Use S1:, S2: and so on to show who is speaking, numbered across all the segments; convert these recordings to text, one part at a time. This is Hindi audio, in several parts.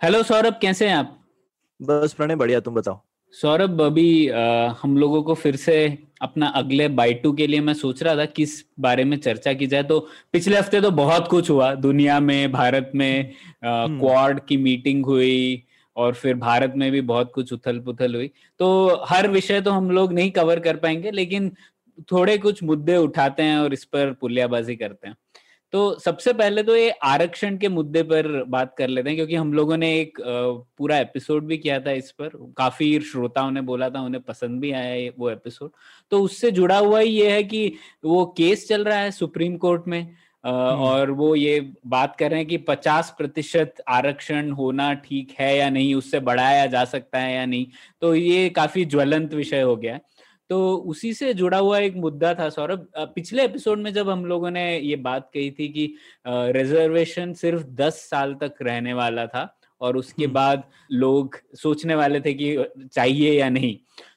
S1: हेलो सौरभ कैसे हैं आप?
S2: बस प्रणय बढ़िया तुम बताओ।
S1: सौरभ अभी अ, हम लोगों को फिर से अपना अगले बाइटू के लिए मैं सोच रहा था किस बारे में चर्चा की जाए। तो पिछले हफ़्ते तो बहुत कुछ हुआ। दुनिया में भारत में क्वाड की मीटिंग हुई और फिर भारत में भी बहुत कुछ उथल पुथल हुई। तो हर विषय तो हम लोग नहीं कवर कर पाएँगे लेकिन थोड़े कुछ मुद्दे उठाते हैं और इस पर पुलियाबाजी करते हैं। तो सबसे पहले तो ये आरक्षण के मुद्दे पर बात कर लेते हैं क्योंकि हम लोगों ने एक पूरा एपिसोड भी किया था इस पर। काफ़ी श्रोताओं ने बोला था उन्हें पसंद भी आया वो एपिसोड। तो उससे जुड़ा हुआ ही ये है कि वो केस चल रहा है सुप्रीम कोर्ट में अ, और वो ये बात कर रहे हैं कि 50 प्रतिशत आरक्षण होना ठीक है या नहीं उससे बढ़ाया जा सकता है या नहीं। तो ये काफ़ी ज्वलंत विषय हो गया है। तो उसी से जुड़ा हुआ एक मुद्दा था सौरभ। पिछले एपिसोड में जब हम लोगों ने ये बात कही थी कि रिजर्वेशन सिर्फ़ 10 साल तक रहने वाला था और उसके बाद लोग सोचने वाले थे कि चाहिए या नहीं।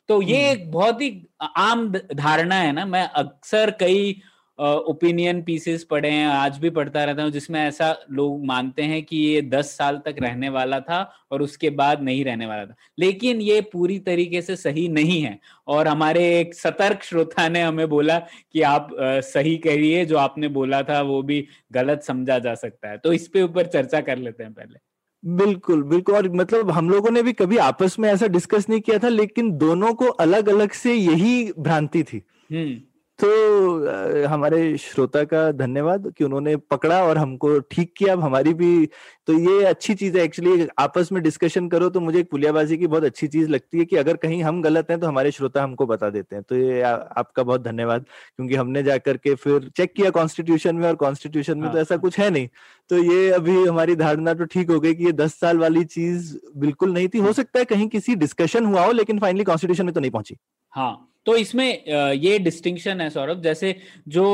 S1: तो ये एक बहुत ही आम धारणा है ना। मैं अक्सर कई ओपिनियन पीसेस पढ़े हैं आज भी पढ़ता रहता हूँ जिसमें ऐसा लोग मानते हैं कि ये दस साल तक रहने वाला था और उसके बाद नहीं रहने वाला था। लेकिन ये पूरी तरीके से सही नहीं है और हमारे एक सतर्क श्रोता ने हमें बोला कि आप अ, सही करिए जो आपने बोला था वो भी गलत समझा जा सकता है। तो इस पे ऊपर चर्चा कर लेते हैं पहले।
S3: बिल्कुल बिल्कुल और मतलब हम लोगों ने भी कभी आपस में ऐसा डिस्कस नहीं किया था लेकिन दोनों को अलग अलग से यही भ्रांति थी।
S1: हम्म।
S3: तो हमारे श्रोता का धन्यवाद कि उन्होंने पकड़ा और हमको ठीक किया। अब हमारी भी तो ये अच्छी चीज़ है। एक्चुअली आपस में डिस्कशन करो तो मुझे एक पुलियाबाजी की बहुत अच्छी चीज़ लगती है कि अगर कहीं हम गलत हैं तो हमारे श्रोता हमको बता देते हैं। तो ये आ, आपका बहुत धन्यवाद क्योंकि हमने जाकर के फिर चेक किया कॉन्स्टिट्यूशन में और कॉन्स्टिट्यूशन में तो
S1: हाँ।
S3: ऐसा कुछ है नहीं। तो ये अभी हमारी धारणा तो ठीक हो गई कि ये दस साल वाली चीज़ बिल्कुल नहीं थी। हो सकता है कहीं किसी डिस्कशन हुआ हो लेकिन फाइनली कॉन्स्टिट्यूशन में तो नहीं पहुँची।
S1: हाँ। तो इसमें ये डिस्टिंक्शन है सौरभ, जैसे जो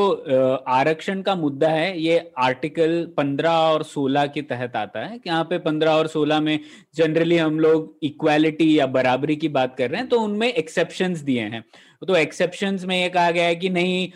S1: आरक्षण का मुद्दा है, ये आर्टिकल 15 और 16 के तहत आता है, यहाँ पे 15 और 16 में जनरली हम लोग इक्वालिटी या बराबरी की बात कर रहे हैं तो उनमें एक्सेप्शंस दिए हैं। तो एक्सेप्शन में ये कहा गया है कि नहीं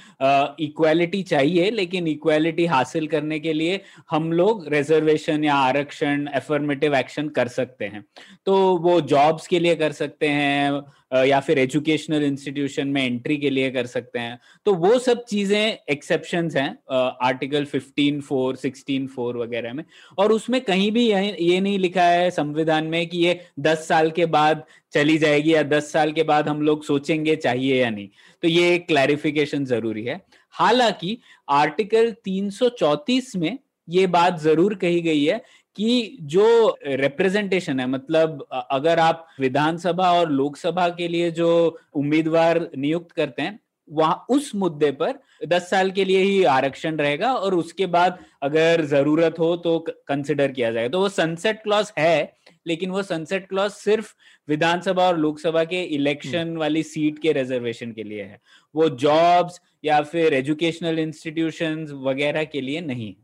S1: इक्वालिटी चाहिए, लेकिन इक्वालिटी हासिल करने के लिए हम लोग रिजर्वेशन या आरक्षण एफर्मेटिव एक्शन कर सकते हैं। तो वो जॉब्स के लिए कर सकते हैं या फिर एजुकेशनल इंस्टीट्यूशन में एंट्री के लिए कर सकते हैं। तो वो सब चीज़ें एक्सेप्शन हैं आर्टिकल 15 फोर 16 फोर वगैरह में। और उसमें कहीं भी ये नहीं लिखा है संविधान में कि ये 10 साल के बाद चली जाएगी या 10 साल के बाद हम लोग सोचेंगे चाहिए या नहीं। तो ये एक क्लैरिफिकेशन ज़रूरी है। हालाँकि आर्टिकल 334 में ये बात ज़रूर कही गई है कि जो रिप्रेजेंटेशन है मतलब अगर आप विधानसभा और लोकसभा के लिए जो उम्मीदवार नियुक्त करते हैं वहाँ उस मुद्दे पर दस साल के लिए ही आरक्षण रहेगा और उसके बाद अगर ज़रूरत हो तो कंसिडर किया जाएगा। तो वो सनसेट क्लॉज है लेकिन वो सनसेट क्लॉज सिर्फ़ विधानसभा और लोकसभा के इलेक्शन वाली सीट के रिजर्वेशन के लिए है। वो जॉब्स या फिर एजुकेशनल इंस्टीट्यूशंस वगैरह के लिए नहीं। है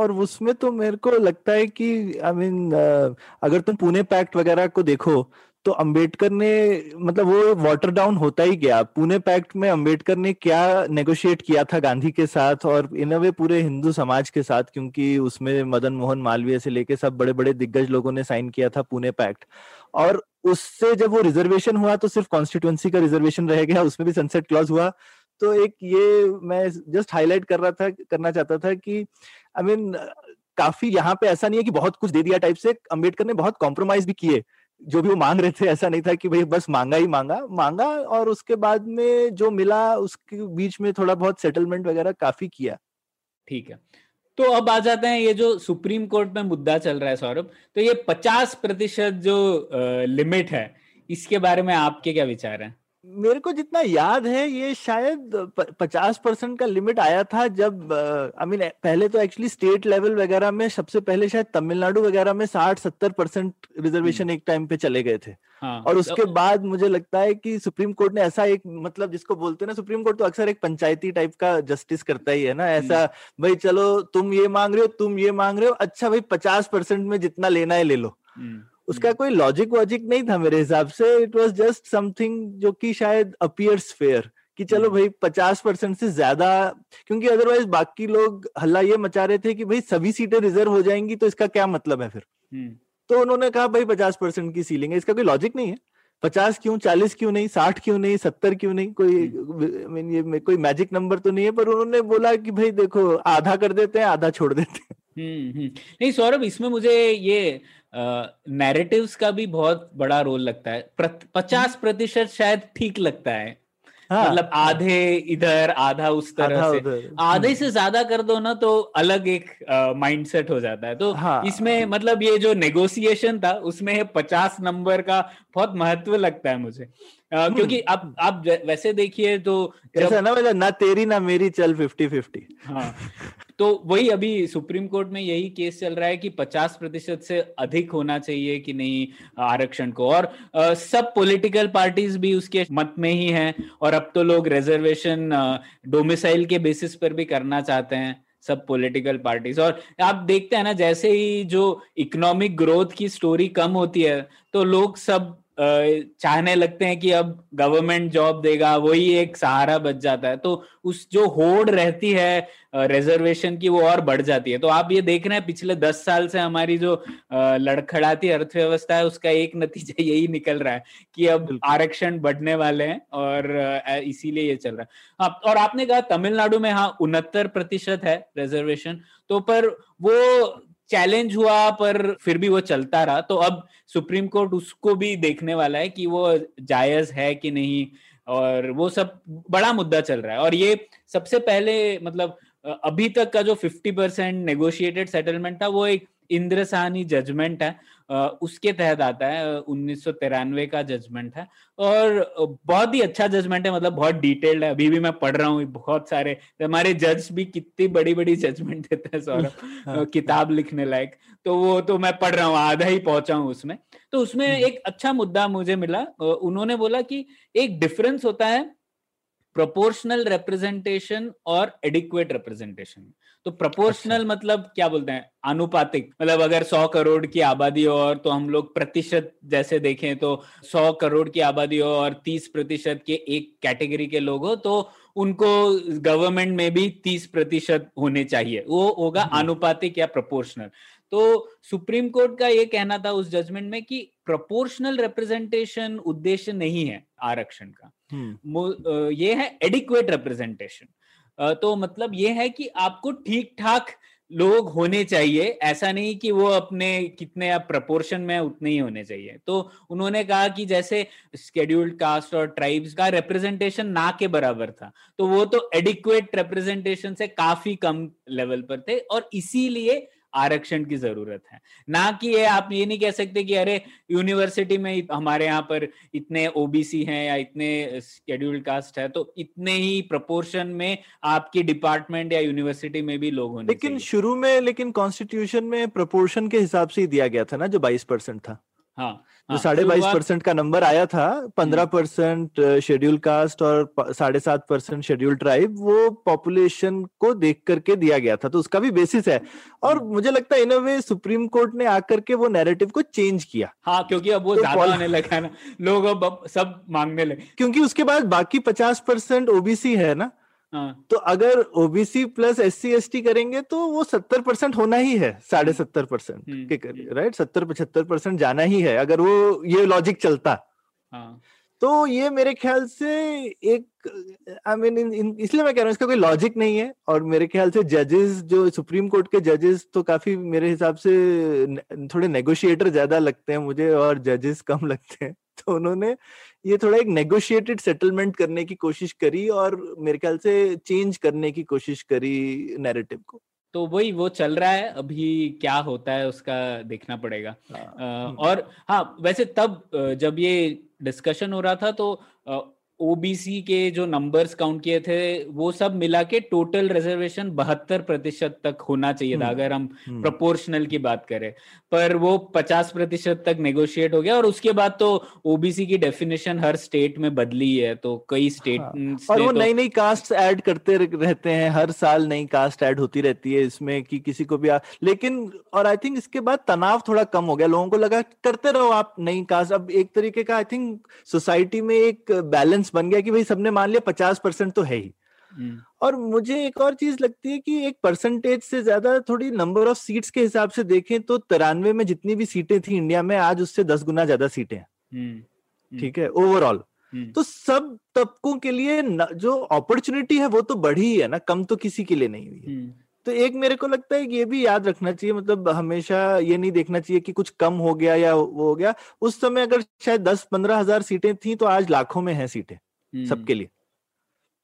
S3: और उसमें तो मेरे को लगता है कि आई I मीन mean, अगर तुम पुणे पैक्ट वगैरह को देखो तो अंबेडकर ने मतलब वो वाटर डाउन होता ही गया। पुणे पैक्ट में अंबेडकर ने क्या नेगोशिएट किया था गांधी के साथ और इन वे पूरे हिंदू समाज के साथ क्योंकि उसमें मदन मोहन मालवीय से लेके सब बड़े बड़े दिग्गज लोगों ने साइन किया था पुणे पैक्ट। और उससे जब वो रिजर्वेशन हुआ तो सिर्फ़ कॉन्स्टिट्युएंसी का रिजर्वेशन रह गया उसमें भी सनसेट क्लॉज हुआ। तो एक ये मैं जस्ट हाईलाइट कर रहा था करना चाहता था कि आई I मीन mean, काफ़ी यहाँ पे ऐसा नहीं है कि बहुत कुछ दे दिया टाइप से अंबेडकर ने बहुत कॉम्प्रोमाइज भी किए। जो भी वो मांग रहे थे ऐसा नहीं था कि भाई बस मांगा ही मांगा। मांगा और उसके बाद में जो मिला उसके बीच में थोड़ा बहुत सेटलमेंट वगैरह काफ़ी किया।
S1: ठीक है। तो अब आ जाते हैं ये जो सुप्रीम कोर्ट में मुद्दा चल रहा है सौरभ तो ये पचास प्रतिशत जो लिमिट है इसके बारे में आपके क्या विचार हैं?
S3: मेरे को जितना याद है ये शायद पचास परसेंट का लिमिट आया था जब आई मीन पहले तो एक्चुअली स्टेट लेवल वगैरह में सबसे पहले शायद तमिलनाडु वगैरह में साठ सत्तर परसेंट रिजर्वेशन एक टाइम पे चले गए थे। हाँ, और उसके तो, बाद मुझे लगता है कि सुप्रीम कोर्ट ने ऐसा एक मतलब जिसको बोलते हैं ना सुप्रीम कोर्ट तो अक्सर एक पंचायती टाइप का जस्टिस करता ही है ना ऐसा भाई चलो तुम ये मांग रहे हो तुम ये मांग रहे हो अच्छा भाई पचास परसेंट में जितना लेना है ले लो। उसका हम्म। कोई लॉजिक वॉजिक नहीं था मेरे हिसाब से इट वॉज़ जस्ट समथिंग जो कि शायद अपियर्स फेयर कि चलो हम्म। भाई पचास परसेंट से ज़्यादा क्योंकि अदरवाइज़ बाकी लोग हल्ला ये मचा रहे थे कि भाई सभी सीटें रिज़र्व हो जाएँगी तो इसका क्या मतलब है फिर हम्म। तो उन्होंने कहा भाई पचास परसेंट की सीलिंग है इसका कोई लॉजिक नहीं है पचास क्यों चालीस क्यों नहीं साठ क्यों नहीं सत्तर क्यों नहीं कोई मीन ये कोई मैजिक नंबर तो नहीं है पर उन्होंने बोला कि भाई देखो आधा कर देते हैं आधा छोड़ देते हैं
S1: नहीं सौरभ इसमें मुझे ये नैरेटिव्स का भी बहुत बड़ा रोल लगता है। पचास प्रतिशत शायद ठीक लगता है। हाँ, मतलब आधे इधर आधा उस तरह आधा से। आधे हम्म। से ज़्यादा कर दो ना तो अलग एक माइंडसेट हो जाता है। तो हाँ, इसमें मतलब ये जो नेगोशिएशन था उसमें पचास नंबर का बहुत महत्व लगता है मुझे। आ, हम्म। क्योंकि अब आप वैसे देखिए तो
S3: जब... ना मतलब ना तेरी ना मेरी चल फिफ्टी फिफ्टी
S1: हाँ। तो वही अभी सुप्रीम कोर्ट में यही केस चल रहा है कि 50 प्रतिशत से अधिक होना चाहिए कि नहीं आरक्षण को। और सब पॉलिटिकल पार्टीज़ भी उसके मत में ही हैं और अब तो लोग रिजर्वेशन डोमिसाइल के बेसिस पर भी करना चाहते हैं सब पॉलिटिकल पार्टीज़ और आप देखते हैं ना, जैसे ही जो इकोनॉमिक ग्रोथ की स्टोरी कम होती है तो लोग सब चाहने लगते हैं कि अब गवर्नमेंट जॉब देगा वही एक सहारा बच जाता है। तो उस जो होड़ रहती है रिजर्वेशन की वो और बढ़ जाती है। तो आप ये देख रहे हैं पिछले दस साल से हमारी जो लड़खड़ाती अर्थव्यवस्था है उसका एक नतीजा यही निकल रहा है कि अब आरक्षण बढ़ने वाले हैं और इसीलिए ये चल रहा है। हाँ और आपने कहा तमिलनाडु में हाँ उनहत्तर प्रतिशत है रिजर्वेशन तो पर वो चैलेंज हुआ, पर फिर भी वो चलता रहा। तो अब सुप्रीम कोर्ट उसको भी देखने वाला है कि वो जायज़ है कि नहीं, और वो सब बड़ा मुद्दा चल रहा है। और ये सबसे पहले मतलब अभी तक का जो 50 परसेंट नेगोशिएटेड सेटलमेंट था, वो एक इंद्र साहनी जजमेंट है। उसके तहत आता है उन्नीस सौ तिरानवे का जजमेंट है। और बहुत ही अच्छा जजमेंट है मतलब बहुत डिटेल्ड है। अभी भी मैं पढ़ रहा हूँ बहुत सारे तो हमारे जज भी कितनी बड़ी बड़ी जजमेंट देते हैं सौरभ। हाँ, किताब लिखने लायक। तो वो तो मैं पढ़ रहा हूँ आधा ही पहुँचा हूँ उसमें। तो उसमें हम्म। एक अच्छा मुद्दा मुझे मिला। उन्होंने बोला कि एक डिफरेंस होता है प्रोपोर्शनल रिप्रेजेंटेशन और एडिक्वेट रिप्रेजेंटेशन तो प्रोपोर्शनल अच्छा। मतलब क्या बोलते हैं अनुपातिक मतलब अगर सौ करोड़ की आबादी हो और तो हम लोग प्रतिशत जैसे देखें तो सौ करोड़ की आबादी हो और तीस प्रतिशत के एक कैटेगरी के लोग हो तो उनको गवर्नमेंट में भी तीस प्रतिशत होने चाहिए वो होगा। अनुपातिक या प्रोपोर्शनल तो सुप्रीम कोर्ट का ये कहना था उस जजमेंट में कि प्रोपोर्शनल रिप्रेजेंटेशन उद्देश्य नहीं है आरक्षण का हम्म। ये है एडिक्वेट रिप्रेजेंटेशन तो मतलब ये है कि आपको ठीक ठाक लोग होने चाहिए। ऐसा नहीं कि वो अपने कितने आप प्रपोर्शन में उतने ही होने चाहिए। तो उन्होंने कहा कि जैसे स्केड्यूल्ड कास्ट और ट्राइब्स का रिप्रेजेंटेशन ना के बराबर था तो वो तो एडिक्वेट रिप्रेजेंटेशन से काफ़ी कम लेवल पर थे और इसीलिए आरक्षण की ज़रूरत है। ना कि ये आप ये नहीं कह सकते कि अरे यूनिवर्सिटी में हमारे यहाँ पर इतने ओबीसी हैं या इतने शेड्यूल्ड कास्ट है। तो इतने ही प्रपोर्शन में आपकी डिपार्टमेंट या यूनिवर्सिटी में भी लोग होने
S3: लेकिन शुरू में लेकिन कॉन्स्टिट्यूशन में प्रपोर्शन के हिसाब से ही दिया गया था ना जो बाईस परसेंट था। हाँ जो हाँ, साढ़े बाईस परसेंट का नंबर आया था पंद्रह परसेंट शेड्यूल कास्ट और साढ़े सात परसेंट शेड्यूल ट्राइब वो पॉपुलेशन को देख करके दिया गया था। तो उसका भी बेसिस है। और हम्म। मुझे लगता है इन वे सुप्रीम कोर्ट ने आकर के वो नैरेटिव को चेंज किया।
S1: हाँ क्योंकि अब वो तो ज़्यादा आने लगा ना। लोग अब सब मांगने लगे।
S3: क्योंकि उसके बाद बाकी पचास परसेंट ओबीसी है ना? हाँ। तो अगर OBC plus S C S T करेंगे तो वो सत्तर परसेंट होना ही है साढ़े सत्तर परसेंट हम्म। के राइट सत्तर पचहत्तर परसेंट जाना ही है अगर वो ये लॉजिक चलता हाँ. तो ये मेरे ख्याल से एक आई मीन इसलिए मैं कह रहा हूँ इसका कोई लॉजिक नहीं है और मेरे ख्याल से जजेस जो सुप्रीम कोर्ट के जजेस तो काफ़ी मेरे हिसाब से थोड़े नेगोशिएटर ज़्यादा लगते हैं मुझे और जजेस कम लगते हैं तो उन्होंने ये थोड़ा एक नेगोशिएटेड सेटलमेंट करने की कोशिश करी और मेरे ख्याल से चेंज करने की कोशिश करी नैरेटिव को।
S1: तो वही वो चल रहा है अभी क्या होता है उसका देखना पड़ेगा। हाँ, हम्म। और हाँ वैसे तब जब ये डिस्कशन हो रहा था तो ओबीसी के जो नंबर्स काउंट किए थे वो सब मिला के टोटल रिजर्वेशन बहत्तर प्रतिशत तक होना चाहिए था
S3: हम्म,
S1: अगर हम
S3: हम्म।
S1: प्रोपोर्शनल की बात करें पर वो पचास प्रतिशत तक नेगोशिएट हो गया और उसके बाद तो ओबीसी की डेफिनेशन हर स्टेट में बदली है तो कई स्टेट
S3: हाँ, और वो नई नई कास्ट ऐड करते रहते हैं हर साल नई कास्ट ऐड होती रहती है इसमें कि किसी को भी आ, लेकिन और आई थिंक इसके बाद तनाव थोड़ा कम हो गया लोगों को लगा करते रहो आप नई कास्ट अब एक तरीके का आई थिंक सोसाइटी में एक बैलेंस बन गया कि भाई सबने मान लिया पचास परसेंट तो है ही।
S1: हम्म,
S3: और मुझे एक और चीज़ लगती है कि एक परसेंटेज से ज़्यादा थोड़ी नंबर ऑफ़ सीट्स के हिसाब से देखें तो तिरानवे में जितनी भी सीटें थी इंडिया में आज उससे दस गुना ज़्यादा सीटें हैं।
S1: हम्म,
S3: ठीक है? ओवरऑल
S1: हम्म,
S3: तो सब तबकों के लिए जो अपॉर्चुनिटी है वो तो बढ़ी ही है ना कम तो किसी के लिए नहीं हुई है।
S1: हम्म,
S3: तो एक मेरे को लगता है कि ये भी याद रखना चाहिए मतलब हमेशा ये नहीं देखना चाहिए कि कुछ कम हो गया या वो हो गया। उस समय अगर शायद दस पंद्रह हज़ार सीटें थी तो आज लाखों में है सीटें
S1: हम्म,
S3: सबके लिए।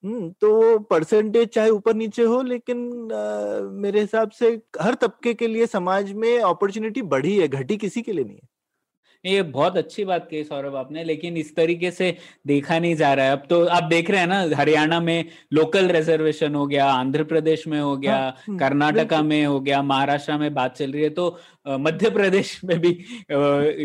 S3: हम्म तो परसेंटेज चाहे ऊपर नीचे हो लेकिन अ, मेरे हिसाब से हर तबके के लिए समाज में अपॉर्चुनिटी बढ़ी है घटी किसी के लिए नहीं है।
S1: ये बहुत अच्छी बात कही सौरभ आपने लेकिन इस तरीके से देखा नहीं जा रहा है। अब तो आप देख रहे हैं ना हरियाणा में लोकल रिजर्वेशन हो गया आंध्र प्रदेश में हो गया
S3: हाँ, हम्म,
S1: कर्नाटका में हो गया महाराष्ट्र में बात चल रही है तो मध्य प्रदेश में भी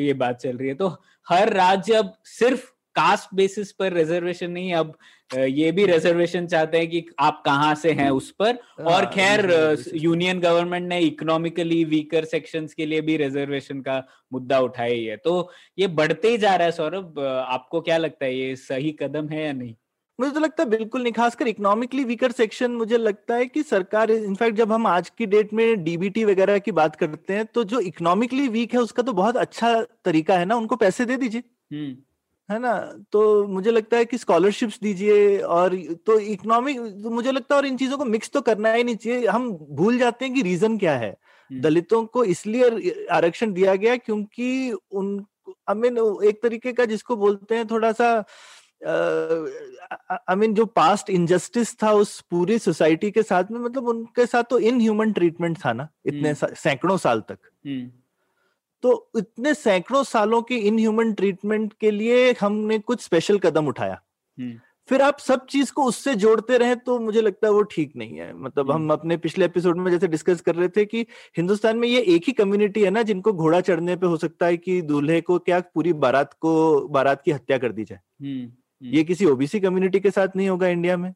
S1: ये बात चल रही है। तो हर राज्य अब सिर्फ़ कास्ट बेसिस पर रिजर्वेशन नहीं अब ये भी रिजर्वेशन चाहते हैं कि आप कहाँ से हैं उस पर। और
S3: हाँ,
S1: खैर यूनियन गवर्नमेंट ने इकोनॉमिकली वीकर सेक्शंस के लिए भी रिजर्वेशन का मुद्दा उठाया ही है। तो ये बढ़ते ही जा रहा है सौरभ। आपको क्या लगता है ये सही कदम है या नहीं?
S3: मुझे तो लगता है बिल्कुल नहीं खासकर इकोनॉमिकली वीकर सेक्शन मुझे लगता है कि सरकार इनफैक्ट जब हम आज की डेट में डीबीटी वगैरह की बात करते हैं तो जो इकोनॉमिकली वीक है उसका तो बहुत अच्छा तरीका है ना उनको पैसे दे दीजिए।
S1: हम्म।
S3: है ना? तो मुझे लगता है कि स्कॉलरशिप्स दीजिए और तो इकोनॉमिक तो मुझे लगता है और इन चीज़ों को मिक्स तो करना ही नहीं चाहिए। हम भूल जाते हैं कि रीजन क्या है।
S1: हम्म,
S3: दलितों को इसलिए आरक्षण दिया गया क्योंकि उन आई मीन एक तरीके का जिसको बोलते हैं थोड़ा सा आई मीन जो पास्ट इनजस्टिस था उस पूरी सोसाइटी के साथ में मतलब उनके साथ तो इनह्यूमन ट्रीटमेंट था ना इतने
S1: हम्म।
S3: सैकड़ों साल तक।
S1: हम्म,
S3: तो इतने सैकड़ों सालों के इनह्यूमन ट्रीटमेंट के लिए हमने कुछ स्पेशल कदम उठाया।
S1: हम्म,
S3: फिर आप सब चीज़ को उससे जोड़ते रहे तो मुझे लगता है वो ठीक नहीं है। मतलब हम
S1: हम्म।
S3: अपने पिछले एपिसोड में जैसे डिस्कस कर रहे थे कि हिंदुस्तान में ये एक ही कम्युनिटी है ना जिनको घोड़ा चढ़ने पे हो सकता है कि दूल्हे को क्या पूरी बारात को बारात की हत्या कर दी जाए।
S1: हम्म,
S3: ये किसी ओबीसी कम्युनिटी के साथ नहीं होगा इंडिया में